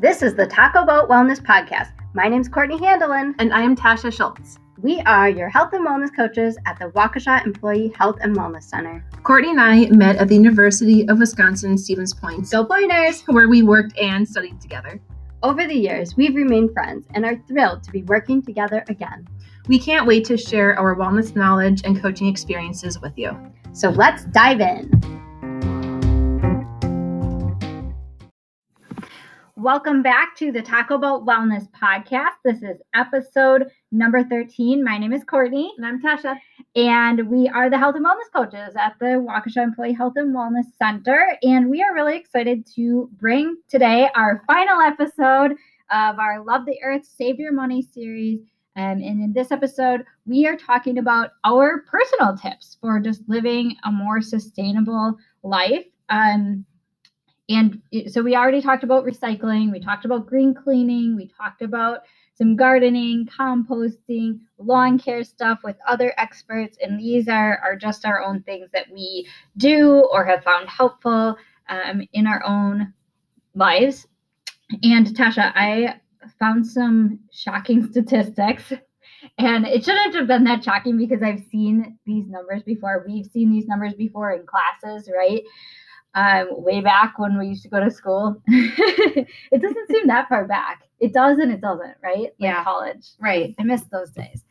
This is the Taco Boat Wellness Podcast. My name's Courtney Handelin. And I am Tasha Schultz. We are your health and wellness coaches at the Waukesha Employee Health and Wellness Center. Courtney and I met at the University of Wisconsin Stevens Point, Go Pointers! where we worked and studied together. Over the years, we've remained friends and are thrilled to be working together again. We can't wait to share our wellness knowledge and coaching experiences with you. So let's dive in. Welcome back to the Taco Boat Wellness Podcast. This is episode number 13. My name is Courtney, And I'm Tasha. and we are the health and wellness coaches at the Waukesha Employee Health and Wellness Center. And we are really excited to bring today our final episode of our Love the Earth, Save Your Money series. Um, and in this episode, we are talking about our personal tips for just living a more sustainable life. Um, and so we already talked about recycling, we talked about green cleaning, we talked about some gardening, composting, lawn care stuff with other experts. And these are, are just our own things that we do or have found helpful um, in our own lives. And Tasha, I found some shocking statistics. And it shouldn't have been that shocking because I've seen these numbers before. We've seen these numbers before in classes, right? Um, way back when we used to go to school. it doesn't seem that far back. It does and it doesn't, right? Like Yeah. college. Right. I miss those days.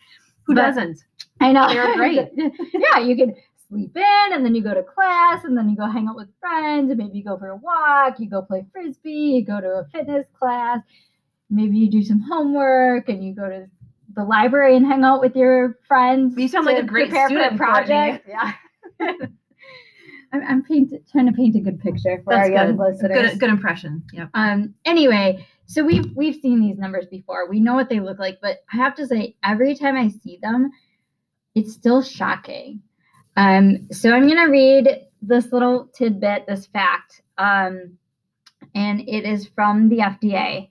Who But- doesn't? I know. They're great. yeah, you can sleep in and then you go to class and then you go hang out with friends and maybe you go for a walk, you go play frisbee, you go to a fitness class, maybe you do some homework and you go to the library and hang out with your friends. You sound like a great prepare for student, project. Yeah. I'm, I'm paint, trying to paint a good picture for That's our young good. listeners. Good, good impression. Yep. Um, anyway, so we've we've seen these numbers before. We know what they look like, but I have to say, every time I see them, it's still shocking. Um, so I'm gonna read this little tidbit, this fact, um, and it is from the FDA.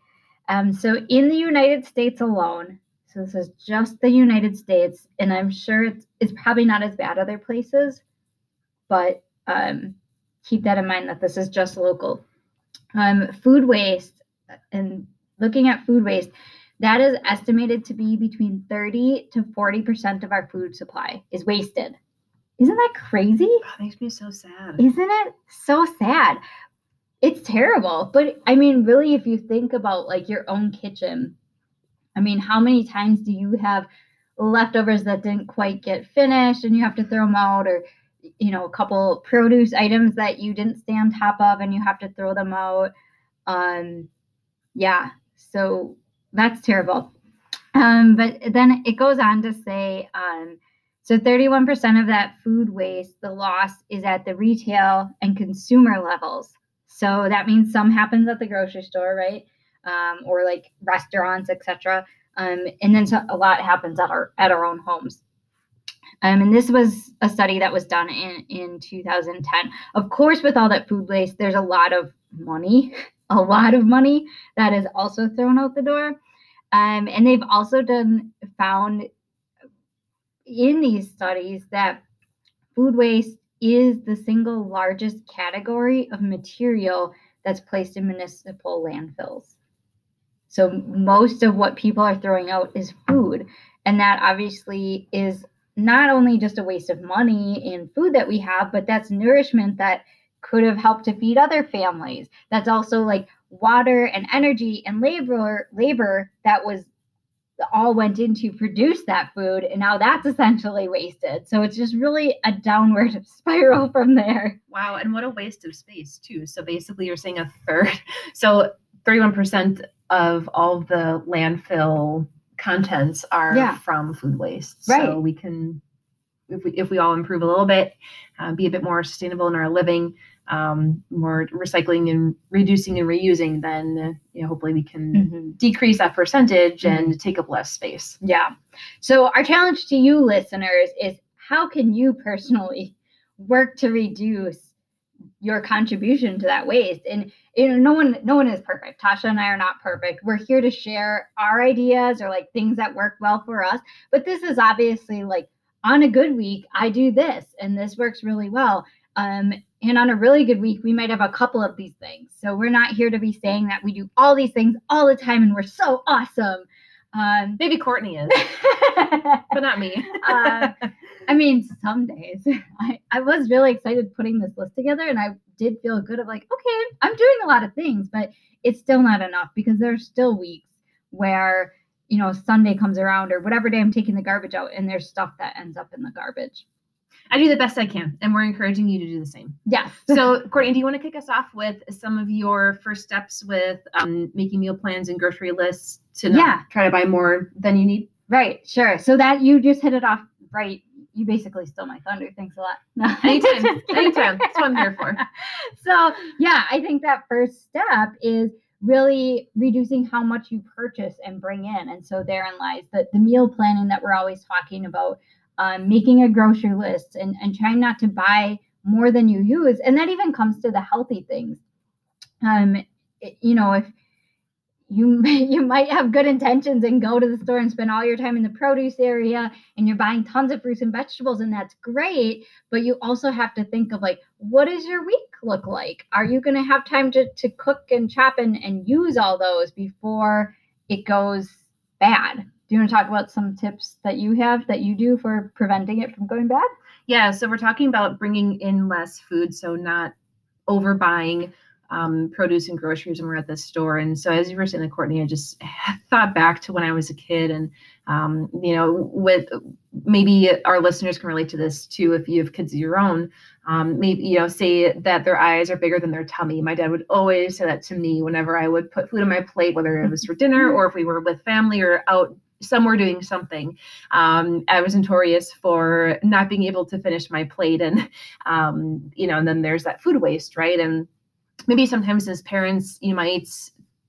Um, so in the United States alone, so this is just the United States, and I'm sure it's it's probably not as bad other places, but um, keep that in mind that this is just local. Um, food waste and looking at food waste, that is estimated to be between 30 to 40% of our food supply is wasted. Isn't that crazy? that makes me so sad. Isn't it so sad? It's terrible. But I mean, really, if you think about like your own kitchen, I mean, how many times do you have leftovers that didn't quite get finished and you have to throw them out or you know a couple produce items that you didn't stay on top of and you have to throw them out. Um yeah so that's terrible. Um but then it goes on to say um so 31% of that food waste the loss is at the retail and consumer levels. So that means some happens at the grocery store right? Um, or like restaurants etc um, and then so, a lot happens at our at our own homes um, and this was a study that was done in, in 2010. Of course, with all that food waste, there's a lot of money, a lot of money that is also thrown out the door. Um, and they've also done found in these studies that food waste is the single largest category of material that's placed in municipal landfills. So most of what people are throwing out is food. And that obviously is not only just a waste of money and food that we have, but that's nourishment that could have helped to feed other families. That's also like water and energy and labor labor that was all went into produce that food and now that's essentially wasted. So it's just really a downward spiral from there. Wow, and what a waste of space too. So basically, you're saying a third. So 31% of all the landfill contents are Yeah. from food waste. Right. So we can, if we if we all improve a little bit, uh, be a bit more sustainable in our living, um, more recycling and reducing and reusing, then uh, you know hopefully we can decrease that percentage and take up less space. Yeah. So our challenge to you listeners is how can you personally work to reduce your contribution to that waste? And you know, no one no one is perfect. Tasha and I are not perfect. We're here to share our ideas or like things that work well for us. But this is obviously like on a good week, I do this and this works really well. Um, and on a really good week, we might have a couple of these things. So we're not here to be saying that we do all these things all the time and we're so awesome. Um, Maybe Courtney is, but not me. uh, I mean, some days I, I was really excited putting this list together and I did feel good of like, okay, I'm doing a lot of things, but it's still not enough because there's still weeks where, you know, Sunday comes around or whatever day I'm taking the garbage out and there's stuff that ends up in the garbage. I do the best I can, and we're encouraging you to do the same. Yes. So, Courtney, do you want to kick us off with some of your first steps with um, making meal plans and grocery lists to not Yeah. try to buy more than you need? Right, sure. So that you just hit it off right. You basically stole my thunder. Thanks a lot. No, Anytime, anytime. That's what I'm here for. So yeah, I think that first step is really reducing how much you purchase and bring in. And so therein lies the, the meal planning that we're always talking about, um, making a grocery list and, and trying not to buy more than you use. And that even comes to the healthy things. Um, it- you know, if you you might have good intentions and go to the store and spend all your time in the produce area and you're buying tons of fruits and vegetables and that's great but you also have to think of like what does your week look like are you going to have time to, to cook and chop and, and use all those before it goes bad do you want to talk about some tips that you have that you do for preventing it from going bad Yeah, so we're talking about bringing in less food, so not overbuying um, produce and groceries when we're at the store. And so, as you were saying, Courtney, I just thought back to when I was a kid, and um, you know, with maybe our listeners can relate to this too. If you have kids of your own, um, maybe you know, say that their eyes are bigger than their tummy. My dad would always say that to me whenever I would put food on my plate, whether it was for dinner or if we were with family or out somewhere doing something. Um, I was notorious for not being able to finish my plate, and um, you know, and then there's that food waste, right? And maybe sometimes as parents, you might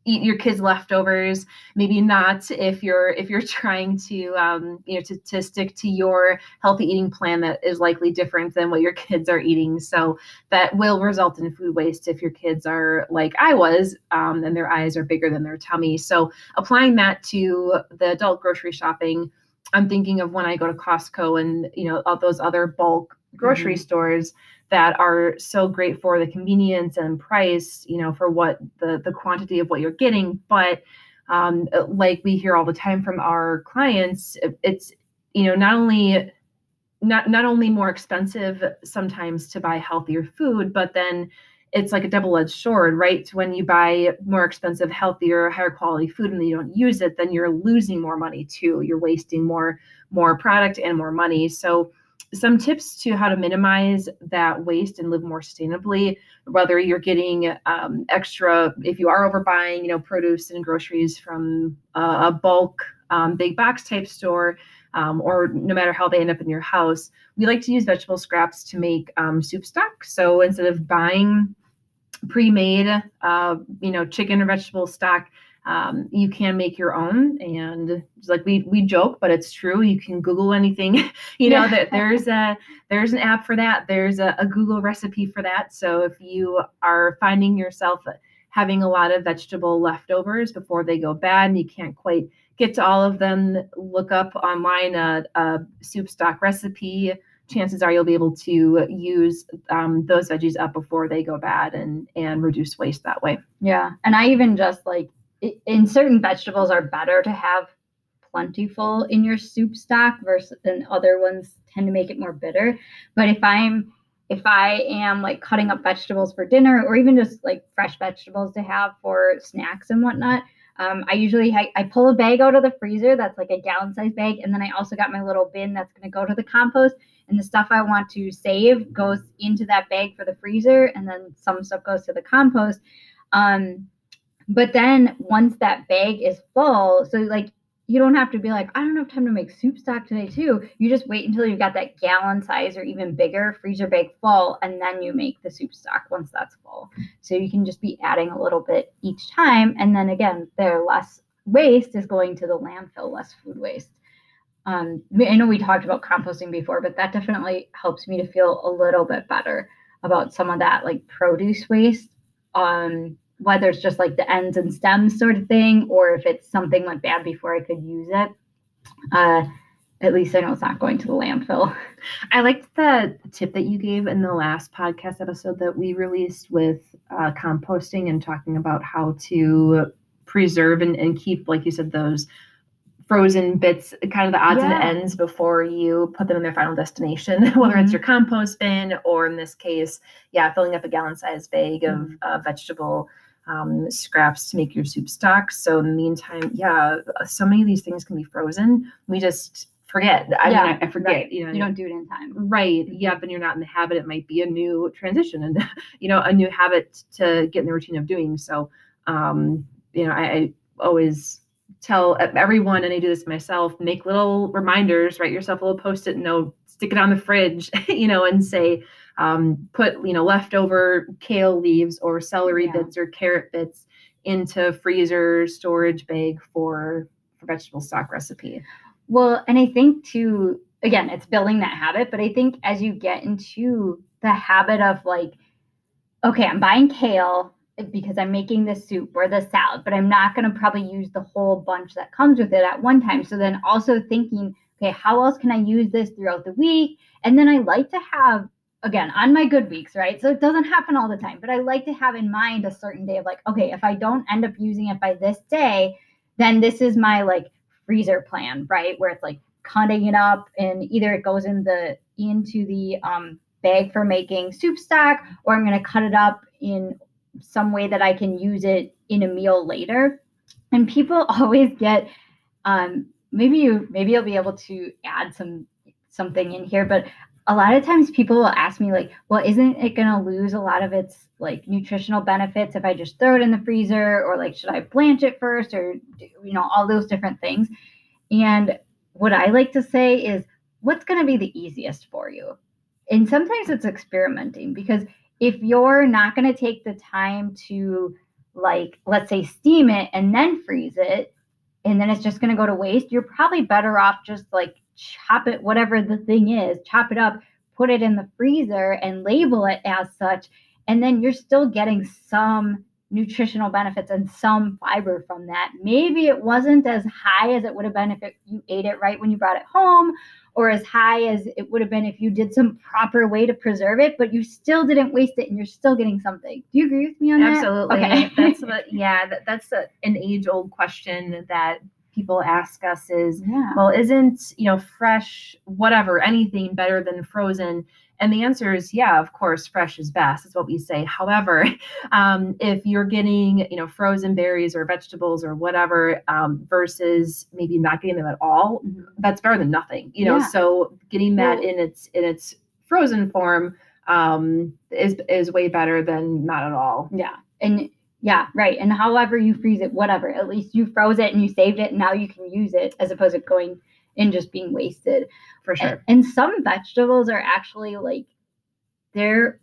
eat your kids' leftovers. Maybe not if you're if you're trying to um, you know to to stick to your healthy eating plan that is likely different than what your kids are eating. So that will result in food waste if your kids are like I was, um, and their eyes are bigger than their tummy. So applying that to the adult grocery shopping, I'm thinking of when I go to Costco and you know all those other bulk grocery stores that are so great for the convenience and price, you know, for what the the quantity of what you're getting. But um, like we hear all the time from our clients, it's you know not only not not only more expensive sometimes to buy healthier food, but then it's like a double-edged sword, right? When you buy more expensive, healthier, higher quality food and then you don't use it, then you're losing more money too. You're wasting more more product and more money. So some tips to how to minimize that waste and live more sustainably whether you're getting um, extra if you are overbuying you know produce and groceries from uh, a bulk um, big box type store um, or no matter how they end up in your house we like to use vegetable scraps to make um, soup stock. So instead of buying pre-made uh, you know chicken or vegetable stock um, you can make your own. And it's like we we joke but it's true. You can google anything. You know Yeah. that there's a there's an app for that. There's a, a google recipe for that. So if you are finding yourself having a lot of vegetable leftovers before they go bad and you can't quite get to all of them look up online a, a soup stock recipe chances are you'll be able to use um, those veggies up before they go bad and and reduce waste that way. Yeah. And I even just like in certain vegetables are better to have plentiful in your soup stock versus than other ones tend to make it more bitter. But if I'm if I am like cutting up vegetables for dinner or even just like fresh vegetables to have for snacks and whatnot, um, I usually I, pull a bag out of the freezer that's like a gallon size bag, and then I also got my little bin that's going to go to the compost. And the stuff I want to save goes into that bag for the freezer, and then some stuff goes to the compost. Um, but then once that bag is full, so like you don't have to be like, I don't have time to make soup stock today, too. You just wait until you've got that gallon size or even bigger freezer bag full, and then you make the soup stock once that's full. So you can just be adding a little bit each time. And then again, there less waste is going to the landfill, less food waste. Um, I know we talked about composting before, but that definitely helps me to feel a little bit better about some of that like produce waste. Um, whether it's just like the ends and stems sort of thing, or if it's something went bad before I could use it. Uh, at least I know it's not going to the landfill. I liked the tip that you gave in the last podcast episode that we released with uh, composting and talking about how to preserve and, and keep, like you said, those frozen bits, kind of the odds Yeah. and ends before you put them in their final destination, whether it's Mhm. your compost bin or in this case, yeah, filling up a gallon sized bag of Mhm. uh, vegetable um, scraps to make your soup stock. So in the meantime, yeah, so many of these things can be frozen. We just forget. I Yeah, mean, I, I forget. right. You know, You don't do it in time. Right. Yep. And you're not in the habit. It might be a new transition and, you know, a new habit to get in the routine of doing. So, um, you know, I, I always tell everyone, and I do this myself, make little reminders, write yourself a little post-it note, stick it on the fridge, you know, and say, um, put, you know, leftover kale leaves or celery Yeah. bits or carrot bits into freezer storage bag for, for vegetable stock recipe. Well, and I think too, again, it's building that habit, but I think as you get into the habit of like, okay, I'm buying kale because I'm making this soup or the salad, but I'm not going to probably use the whole bunch that comes with it at one time. So then also thinking, okay, how else can I use this throughout the week? And then I like to have, again, on my good weeks, right? So it doesn't happen all the time, but I like to have in mind a certain day of like, okay, if I don't end up using it by this day, then this is my like freezer plan, right? Where it's like cutting it up and either it goes in the into the um, bag for making soup stock, or I'm going to cut it up in some way that I can use it in a meal later. And people always get um, maybe you maybe you'll be able to add some something in here, but a lot of times people will ask me like, well, isn't it going to lose a lot of its like nutritional benefits if I just throw it in the freezer or like should I blanch it first or you know all those different things. And what I like to say is what's going to be the easiest for you. And sometimes it's experimenting because if you're not going to take the time to like let's say steam it and then freeze it and then it's just going to go to waste, you're probably better off just like chop it whatever the thing is, chop it up, put it in the freezer and label it as such and then you're still getting some nutritional benefits and some fiber from that. Maybe it wasn't as high as it would have been if it, you ate it right when you brought it home, or as high as it would have been if you did some proper way to preserve it, but you still didn't waste it and you're still getting something. Do you agree with me on that? Absolutely. Okay. that's what, yeah, that, that's a, an age old question that people ask us is, yeah. well, isn't, you know, fresh, whatever, anything better than frozen? And the answer is, yeah, of course, fresh is best, is what we say. However, um, if you're getting, you know, frozen berries or vegetables or whatever, um, versus maybe not getting them at all, Mhm. that's better than nothing, you know. Yeah. So getting that in its in its frozen form um, is is way better than not at all. Yeah. And yeah, right. And however you freeze it, whatever, at least you froze it and you saved it and now you can use it as opposed to going and just being wasted. For sure. and some vegetables are actually like they're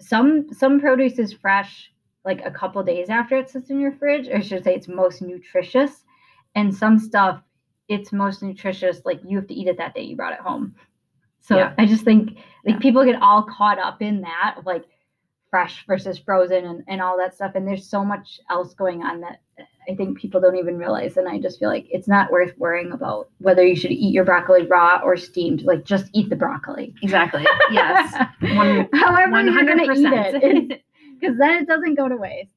some some produce is fresh like a couple days after it sits in your fridge, or I should say it's most nutritious. And some stuff it's most nutritious like you have to eat it that day you brought it home. So Yeah. I just think like Yeah. people get all caught up in that of like fresh versus frozen and, and all that stuff. And there's so much else going on that I think people don't even realize. And I just feel like it's not worth worrying about whether you should eat your broccoli raw or steamed. Like just eat the broccoli. Exactly. Yes. One However one you're gonna eat it. Because then it doesn't go to waste.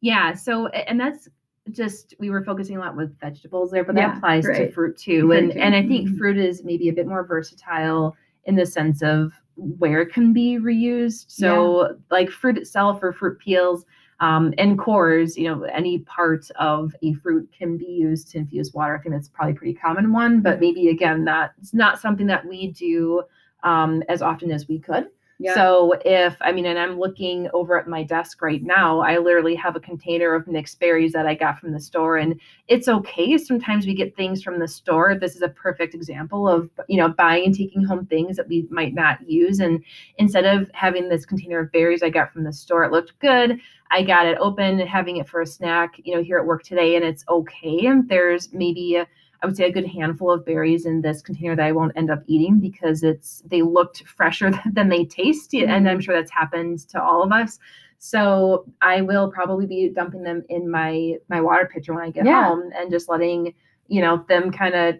Yeah. So and that's just we were focusing a lot with vegetables there, but that Yeah, applies to fruit too. Fruit and too. and I think Mhm. fruit is maybe a bit more versatile in the sense of where it can be reused. So like fruit itself or fruit peels. Um, and cores, you know, any part of a fruit can be used to infuse water. I think that's probably a pretty common one, but Mhm. maybe again, that's not something that we do um, as often as we could. Yeah. So if I mean, and I'm looking over at my desk right now, I literally have a container of mixed berries that I got from the store, and it's okay. Sometimes we get things from the store. This is a perfect example of you know buying and taking home things that we might not use, and instead of having this container of berries I got from the store, it looked good. I got it open, having it for a snack, you know, here at work today, and it's okay. And there's maybe a, I would say a good handful of berries in this container that I won't end up eating because it's they looked fresher than they taste, and I'm sure that's happened to all of us. So I will probably be dumping them in my my water pitcher when I get Yeah. home and just letting you know them kind of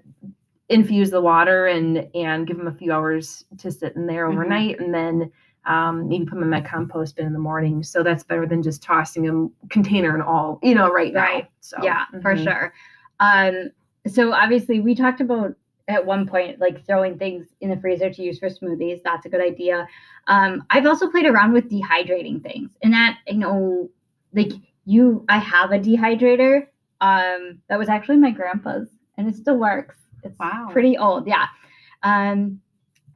infuse the water and and give them a few hours to sit in there Mhm. overnight and then um, maybe put them in my compost bin in the morning so that's better than just tossing them container and all you know right now Right. so yeah, for mhm. sure. Um, so obviously we talked about at one point like throwing things in the freezer to use for smoothies. That's a good idea. Um, I've also played around with dehydrating things, and that you know, like you, I have a dehydrator. Um, that was actually my grandpa's, and it still works. It's Wow. pretty old, yeah. Um,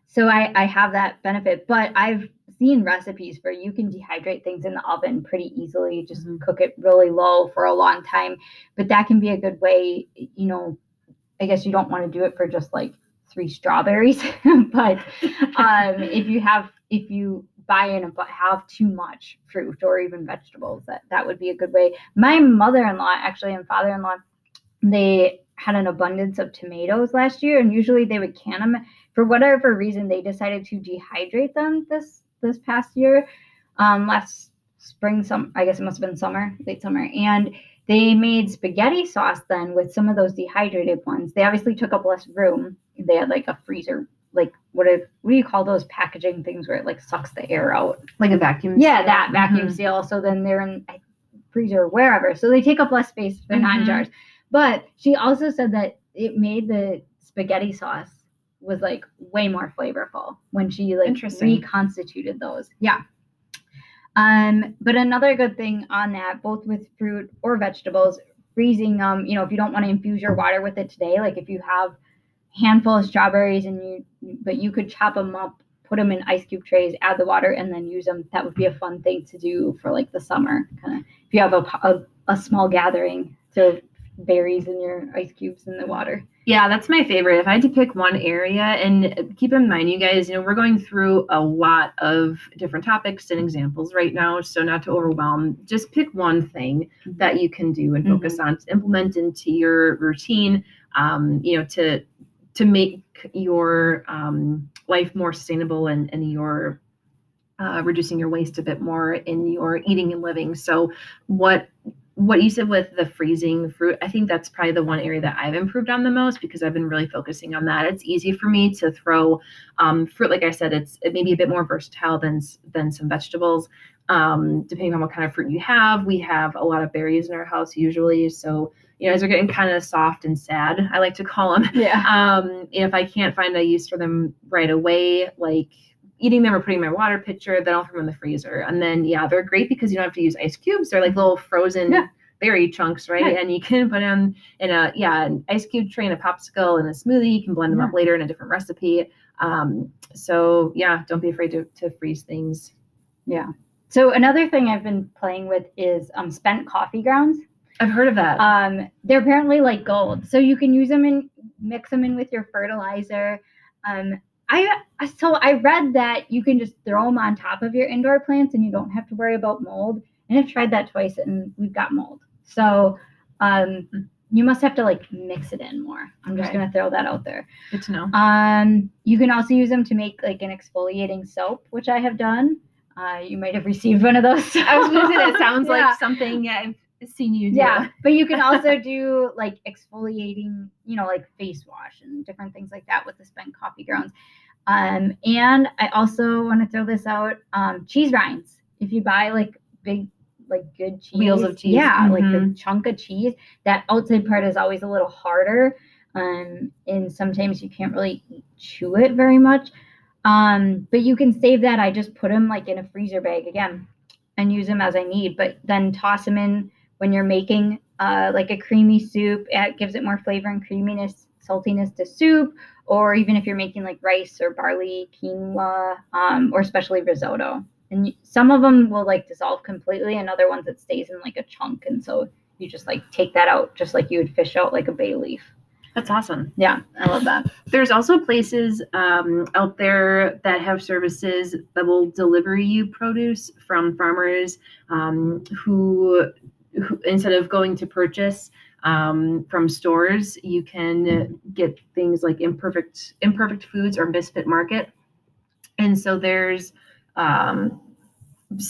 so I I have that benefit, but I've seen recipes where you can dehydrate things in the oven pretty easily. Just Mhm. cook it really low for a long time, but that can be a good way. You know, I guess you don't want to do it for just like three strawberries, but um, if you have if you buy in but have too much fruit or even vegetables, that that would be a good way. My mother-in-law actually and father-in-law, they had an abundance of tomatoes last year, and usually they would can them. For whatever reason, they decided to dehydrate them this this past year, um, last spring. Some I guess it must have been summer, late summer, and they made spaghetti sauce then with some of those dehydrated ones. They obviously took up less room. They had like a freezer, like what do, what do you call those packaging things where it like sucks the air out? like a vacuum Yeah, seal. that vacuum Mhm. seal. So then they're in a freezer or wherever. So they take up less space. They're not in Mhm. jars. But she also said that it made the spaghetti sauce was like way more flavorful when she like reconstituted those. Yeah. Um, but another good thing on that, both with fruit or vegetables, freezing um, you know, if you don't want to infuse your water with it today, like if you have a handful of strawberries and you but you could chop them up, put them in ice cube trays, add the water, and then use them. That would be a fun thing to do for like the summer, kind of. If you have a, a a small gathering, throw berries in your ice cubes in the water. Yeah, that's my favorite. If I had to pick one area, and keep in mind, you guys, you know, we're going through a lot of different topics and examples right now. So, not to overwhelm, just pick one thing that you can do and focus on to implement into your routine. Um, you know, to to make your um, life more sustainable and and your uh, reducing your waste a bit more in your eating and living. So, what what you said with the freezing fruit, I think that's probably the one area that I've improved on the most because I've been really focusing on that. It's easy for me to throw um, fruit, like I said, it's it may be a bit more versatile than than some vegetables. Um, depending on what kind of fruit you have, we have a lot of berries in our house usually. So you know, as they're getting kind of soft and sad, I like to call them. Yeah. Um, if I can't find a use for them right away, like eating them or putting in my water pitcher, then I'll throw them in the freezer. And then yeah, they're great because you don't have to use ice cubes. They're like little frozen Yeah. berry chunks, right? Yeah. And you can put them in a yeah, an ice cube tray and a popsicle and a smoothie. You can blend them up later in a different recipe. Um, so yeah, don't be afraid to, to freeze things. Yeah. So another thing I've been playing with is um, spent coffee grounds. I've heard of that. Um, they're apparently like gold, so you can use them and mix them in with your fertilizer. Um, I so I read that you can just throw them on top of your indoor plants and you don't have to worry about mold. And I've tried that twice and we've got mold. So um, you must have to like mix it in more. I'm just Okay. gonna throw that out there. Good to know. Um, you can also use them to make like an exfoliating soap, which I have done. Uh, you might have received one of those. I was gonna say that sounds Yeah. like something I've seen you do. Yeah, but you can also do like exfoliating, you know, like face wash and different things like that with the spent coffee grounds. Um, and I also want to throw this out: um, cheese rinds. If you buy like big, like good cheese, Wheels of cheese. yeah, like the chunk of cheese. That outside part is always a little harder, um, and sometimes you can't really chew it very much. Um, but you can save that. I just put them like in a freezer bag again, and use them as I need. But then toss them in when you're making uh, like a creamy soup. It gives it more flavor and creaminess, saltiness to soup, or even if you're making like rice or barley, quinoa, um, or especially risotto. And some of them will like dissolve completely, and other ones it stays in like a chunk, and so you just like take that out, just like you would fish out like a bay leaf. That's awesome. Yeah, I love that. There's also places um, out there that have services that will deliver you produce from farmers um, who, who, instead of going to purchase um, from stores, you can get things like imperfect imperfect foods or misfit market. And so there's um,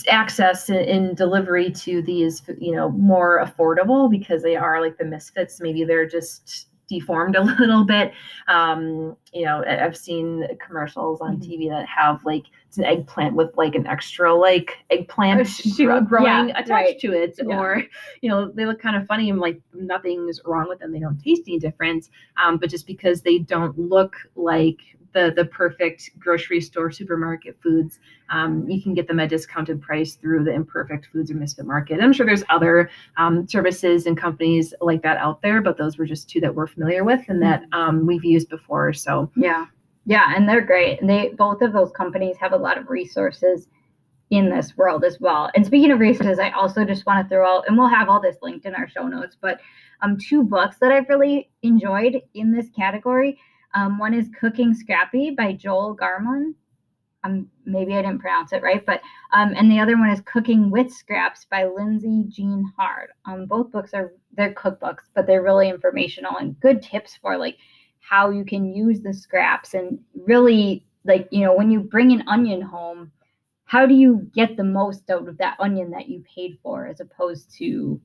access in, delivery to these, you know, more affordable because they are like the misfits. Maybe they're just deformed a little bit. Um, you know, I've seen commercials on mm-hmm. TV that have like it's an eggplant with like an extra like eggplant shoot growing yeah, attached right. to it, yeah. or you know, they look kind of funny and like nothing's wrong with them. They don't taste any different, um, but just because they don't look like the the perfect grocery store supermarket foods. Um, you can get them at discounted price through the Imperfect Foods or Misfit Market. I'm sure there's other um, services and companies like that out there, but those were just two that we're familiar with and that mm-hmm. um, we've used before. So yeah, yeah, and they're great. And they both of those companies have a lot of resources in this world as well. And speaking of resources, I also just want to throw out, and we'll have all this linked in our show notes, but um, two books that I've really enjoyed in this category. Um, one is Cooking Scrappy by Joel Garmon. Um, maybe I didn't pronounce it right, but um, and the other one is Cooking with Scraps by Lindsay Jean Hard. Um, both books are they're cookbooks, but they're really informational and good tips for like how you can use the scraps and really like you know when you bring an onion home, how do you get the most out of that onion that you paid for as opposed to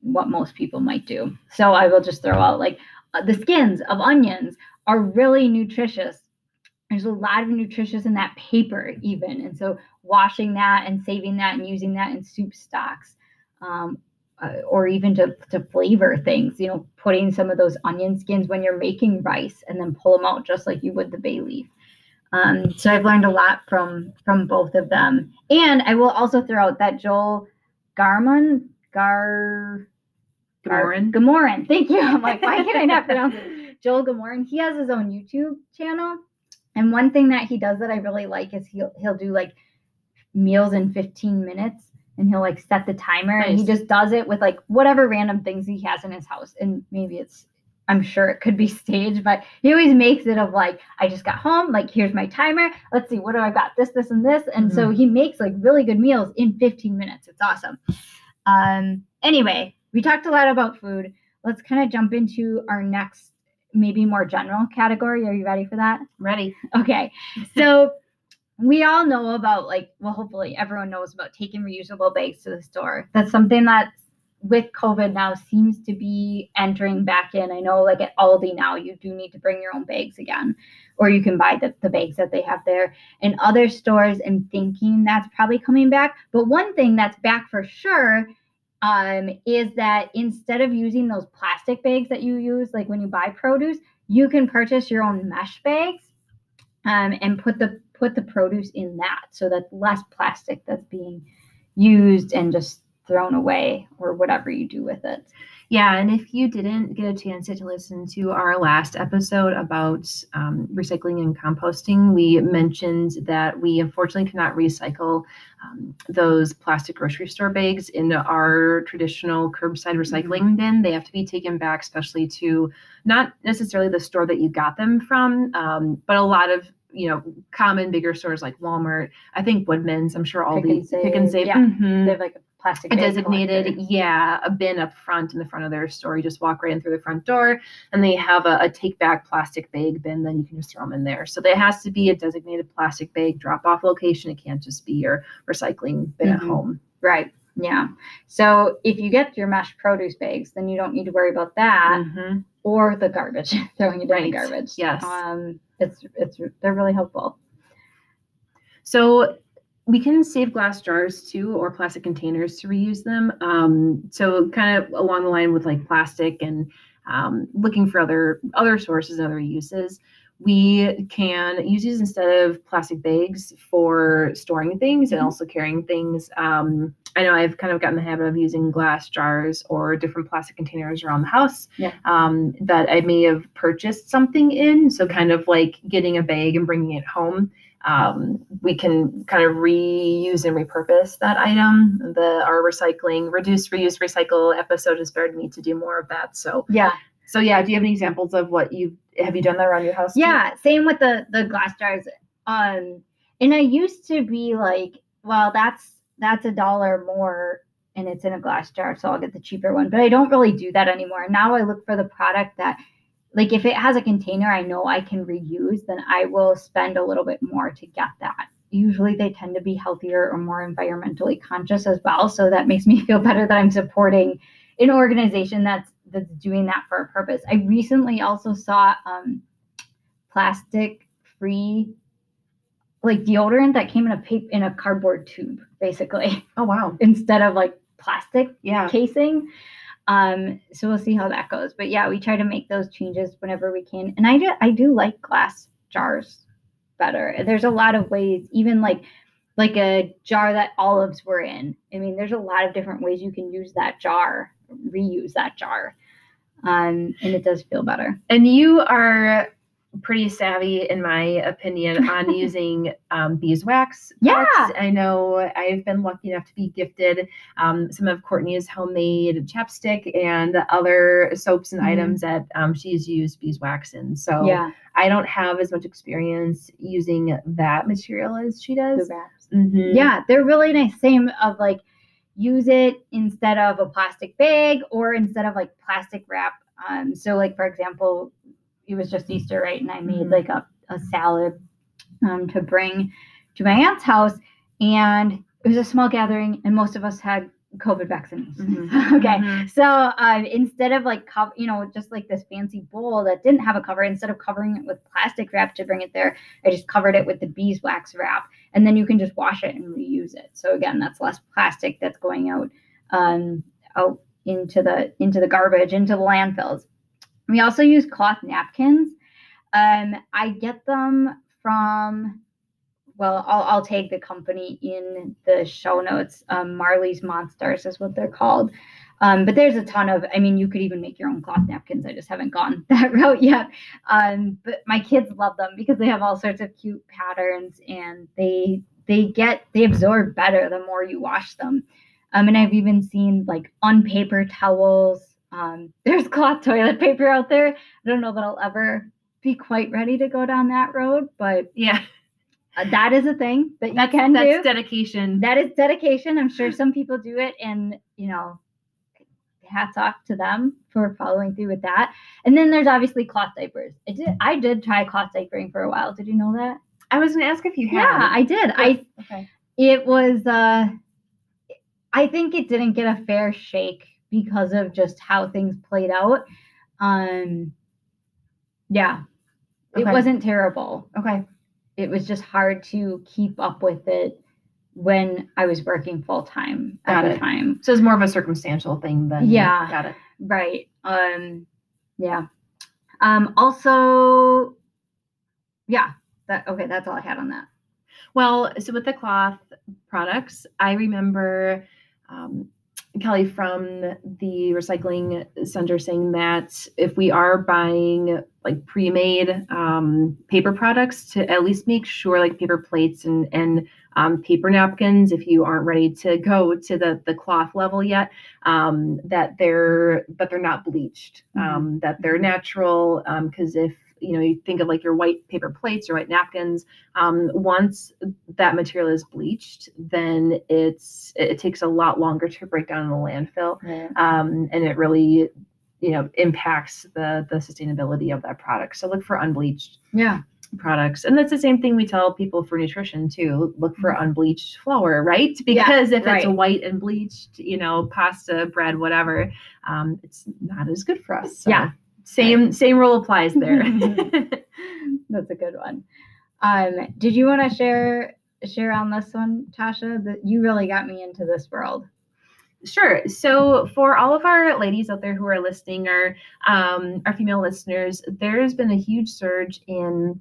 what most people might do. So I will just throw out like uh, the skins of onions are really nutritious. There's a lot of nutritious in that paper, even. And so, washing that and saving that and using that in soup stocks, um, uh, or even to, to flavor things, you know, putting some of those onion skins when you're making rice and then pull them out just like you would the bay leaf. Um, so I've learned a lot from from both of them. And I will also throw out that Joel Garmon, Gar Gamoran. Gamoran. Thank you. I'm like, why can I not pronounce it? Joel Gamoran, he has his own YouTube channel. And one thing that he does that I really like is he'll he'll do like meals in 15 minutes and he'll like set the timer nice. and he just does it with like whatever random things he has in his house. And maybe it's I'm sure it could be staged, but he always makes it of like, I just got home, like here's my timer. Let's see, what do I got? This, this, and this. And mm-hmm. so he makes like really good meals in 15 minutes. It's awesome. Um, anyway, we talked a lot about food. Let's kind of jump into our next maybe more general category. Are you ready for that? Ready. Okay. So we all know about like, well, hopefully everyone knows about taking reusable bags to the store. That's something that with COVID now seems to be entering back in. I know like at Aldi now you do need to bring your own bags again, or you can buy the, the bags that they have there. In other stores, I'm thinking that's probably coming back. But one thing that's back for sure um, is that instead of using those plastic bags that you use, like when you buy produce, you can purchase your own mesh bags um, and put the put the produce in that, so that's less plastic that's being used and just thrown away or whatever you do with it. Yeah, and if you didn't get a chance to listen to our last episode about um, recycling and composting, we mentioned that we unfortunately cannot recycle um, those plastic grocery store bags into our traditional curbside recycling mm-hmm. bin. They have to be taken back, especially to not necessarily the store that you got them from, um, but a lot of you know common bigger stores like Walmart. I think Woodman's. I'm sure all pick the pick and save. Yeah, mm-hmm. they have like a plastic a designated yeah a bin up front in the front of their store. You just walk right in through the front door and they have a, a take back plastic bag bin then you can just throw them in there. So there has to be a designated plastic bag drop off location. It can't just be your recycling bin mm-hmm. at home. Right yeah. So if you get your mesh produce bags then you don't need to worry about that mm-hmm. or the garbage throwing it right. in the garbage. yes. Um it's it's they're really helpful. So we can save glass jars too or plastic containers to reuse them. Um, so kind of along the line with like plastic and um, looking for other other sources other uses we can use these instead of plastic bags for storing things and mm-hmm. also carrying things. Um, i know i've kind of gotten the habit of using glass jars or different plastic containers around the house yeah. um, that i may have purchased something in. So kind of like getting a bag and bringing it home um, we can kind of reuse and repurpose that item. The our recycling, reduce, reuse, recycle episode inspired me to do more of that. So yeah. So yeah, do you have any examples of what you have you done that around your house? Yeah, too? same with the the glass jars. Um, and I used to be like, well, that's that's a dollar more and it's in a glass jar, so I'll get the cheaper one. But I don't really do that anymore. Now I look for the product that like if it has a container I know I can reuse, then I will spend a little bit more to get that. Usually they tend to be healthier or more environmentally conscious as well. So that makes me feel better that I'm supporting an organization that's that's doing that for a purpose. I recently also saw um, plastic free like deodorant that came in a paper in a cardboard tube, basically, Oh wow. instead of like plastic Yeah. casing. Um, so we'll see how that goes. But yeah, we try to make those changes whenever we can. And I do I do like glass jars better. There's a lot of ways, even like like a jar that olives were in. I mean, there's a lot of different ways you can use that jar, reuse that jar. Um, and it does feel better. And you are pretty savvy, in my opinion, on using um, beeswax. Yeah. I know I've been lucky enough to be gifted um, some of Courtney's homemade chapstick and other soaps and Mhm. items that um, she's used beeswax in. So Yeah. I don't have as much experience using that material as she does. the. Mhm. Yeah, they're really nice. Same of like use it instead of a plastic bag or instead of like plastic wrap. Um, so like for example, it was just Easter, right? And I made Mhm. like a, a salad um, to bring to my aunt's house, and it was a small gathering, and most of us had COVID vaccinations. Mhm. okay, Mhm. so uh, instead of like cover, you know, just like this fancy bowl that didn't have a cover, instead of covering it with plastic wrap to bring it there, I just covered it with the beeswax wrap, and then you can just wash it and reuse it. So again, that's less plastic that's going out um, out into the into the garbage, into the landfills. We also use cloth napkins. Um, I get them from well, I'll, I'll take the company in the show notes. Um, Marley's Monsters is what they're called. Um, but there's a ton of, I mean, you could even make your own cloth napkins. I just haven't gone that route yet. Um, but my kids love them because they have all sorts of cute patterns and they they get they absorb better the more you wash them. Um, and I've even seen like unpaper towels. Um, there's cloth toilet paper out there. I don't know that I'll ever be quite ready to go down that road, but Yeah. uh, that is a thing that you That's, can that's do. dedication. that is dedication. I'm sure some people do it, and you know, hats off to them for following through with that. And then there's obviously cloth diapers. I did I did try cloth diapering for a while. Did you know that? I was going to ask if you had. Yeah, I did. I Okay. it was uh I think it didn't get a fair shake because of just how things played out. Um yeah. It wasn't terrible. Okay. It was just hard to keep up with it when I was working full time at the time. So it's more of a circumstantial thing than. Yeah. Got it. Right. Um yeah. Um also yeah, that okay, that's all I had on that. Well, so with the cloth products, I remember um, Kelly from the recycling center saying that if we are buying like pre-made um, paper products, to at least make sure like paper plates and and um, paper napkins, if you aren't ready to go to the the cloth level yet, um, that they're but they're not bleached, Mhm. um, that they're natural. Because if you know you think of like your white paper plates your white napkins, um, once that material is bleached, then it's it takes a lot longer to break down in the landfill, um, and it really you know impacts the the sustainability of that product. So look for unbleached Yeah. products, and that's the same thing we tell people for nutrition too. Look for unbleached flour, right? Because if it's right. white and bleached, you know, pasta, bread, whatever, um, it's not as good for us. So Yeah. Same same rule applies there. That's a good one. Um, did you want to share share on this one, Tasha? That you really got me into this world. Sure. So for all of our ladies out there who are listening or um, our female listeners, there's been a huge surge in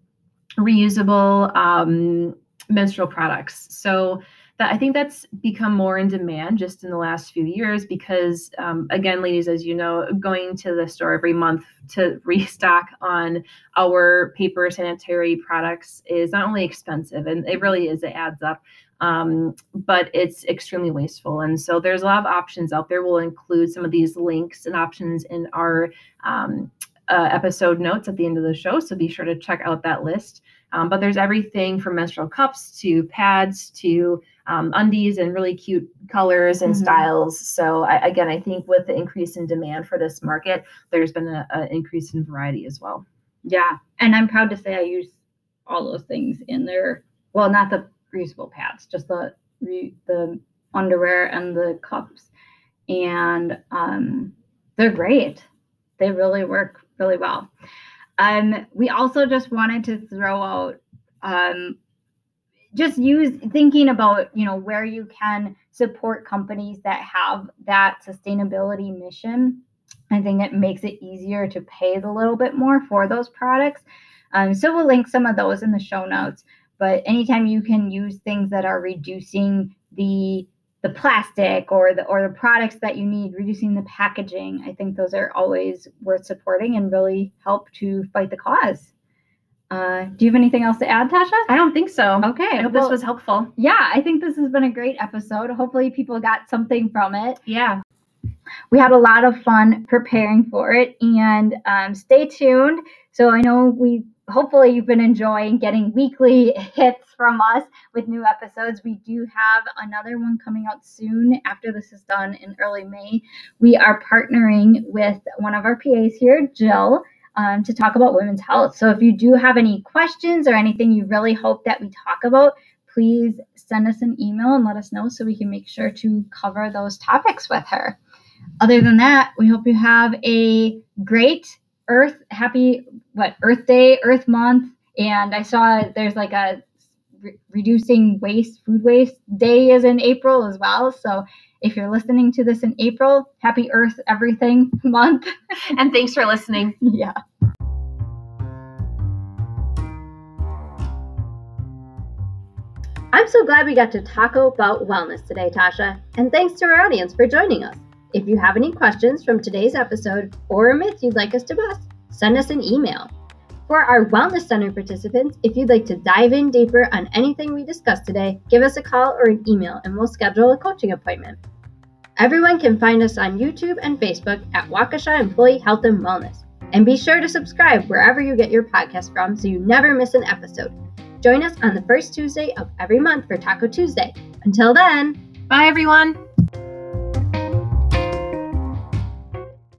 reusable um, menstrual products. So that I think that's become more in demand just in the last few years because um, again, ladies, as you know, going to the store every month to restock on our paper sanitary products is not only expensive and it really is, it adds up um, but it's extremely wasteful. And so there's a lot of options out there. We'll include some of these links and options in our um, uh, episode notes at the end of the show. So be sure to check out that list. Um, but there's everything from menstrual cups to pads to um, undies and really cute colors and Mhm. styles. So I, again, I think with the increase in demand for this market, there's been an increase in variety as well. Yeah, and I'm proud to say I use all those things in there. Well, not the reusable pads, just the re, the underwear and the cups, and um, they're great. they really work really well. Um, we also just wanted to throw out um, just use thinking about you know where you can support companies that have that sustainability mission. I think it makes it easier to pay a little bit more for those products. Um, so we'll link some of those in the show notes. But anytime you can use things that are reducing the the plastic or the or the products that you need reducing the packaging i think those are always worth supporting and really help to fight the cause uh, do you have anything else to add, Tasha? I don't think so. Okay. I hope well, this was helpful. Yeah, I think this has been a great episode. Hopefully, people got something from it. Yeah. We had a lot of fun preparing for it, and um, stay tuned. So I know we hopefully you've been enjoying getting weekly hits from us with new episodes. We do have another one coming out soon after this is done in early May. We are partnering with one of our PAs here, Jill um, to talk about women's health. So if you do have any questions or anything you really hope that we talk about, please send us an email and let us know so we can make sure to cover those topics with her. Other than that, we hope you have a great Earth, happy, what, Earth Day, Earth Month. And I saw there's like a re- reducing waste, food waste day is in April as well. So if you're listening to this in April, happy Earth Everything Month. and thanks for listening. Yeah. I'm so glad we got to talk about wellness today, Tasha, and thanks to our audience for joining us. If you have any questions from today's episode or a myth you'd like us to bust, send us an email. For our Wellness Center participants, if you'd like to dive in deeper on anything we discussed today, give us a call or an email and we'll schedule a coaching appointment. Everyone can find us on YouTube and Facebook at Waukesha Employee Health and Wellness. And be sure to subscribe wherever you get your podcast from so you never miss an episode. Join us on the first Tuesday of every month for Taco Tuesday. Until then, Bye, everyone.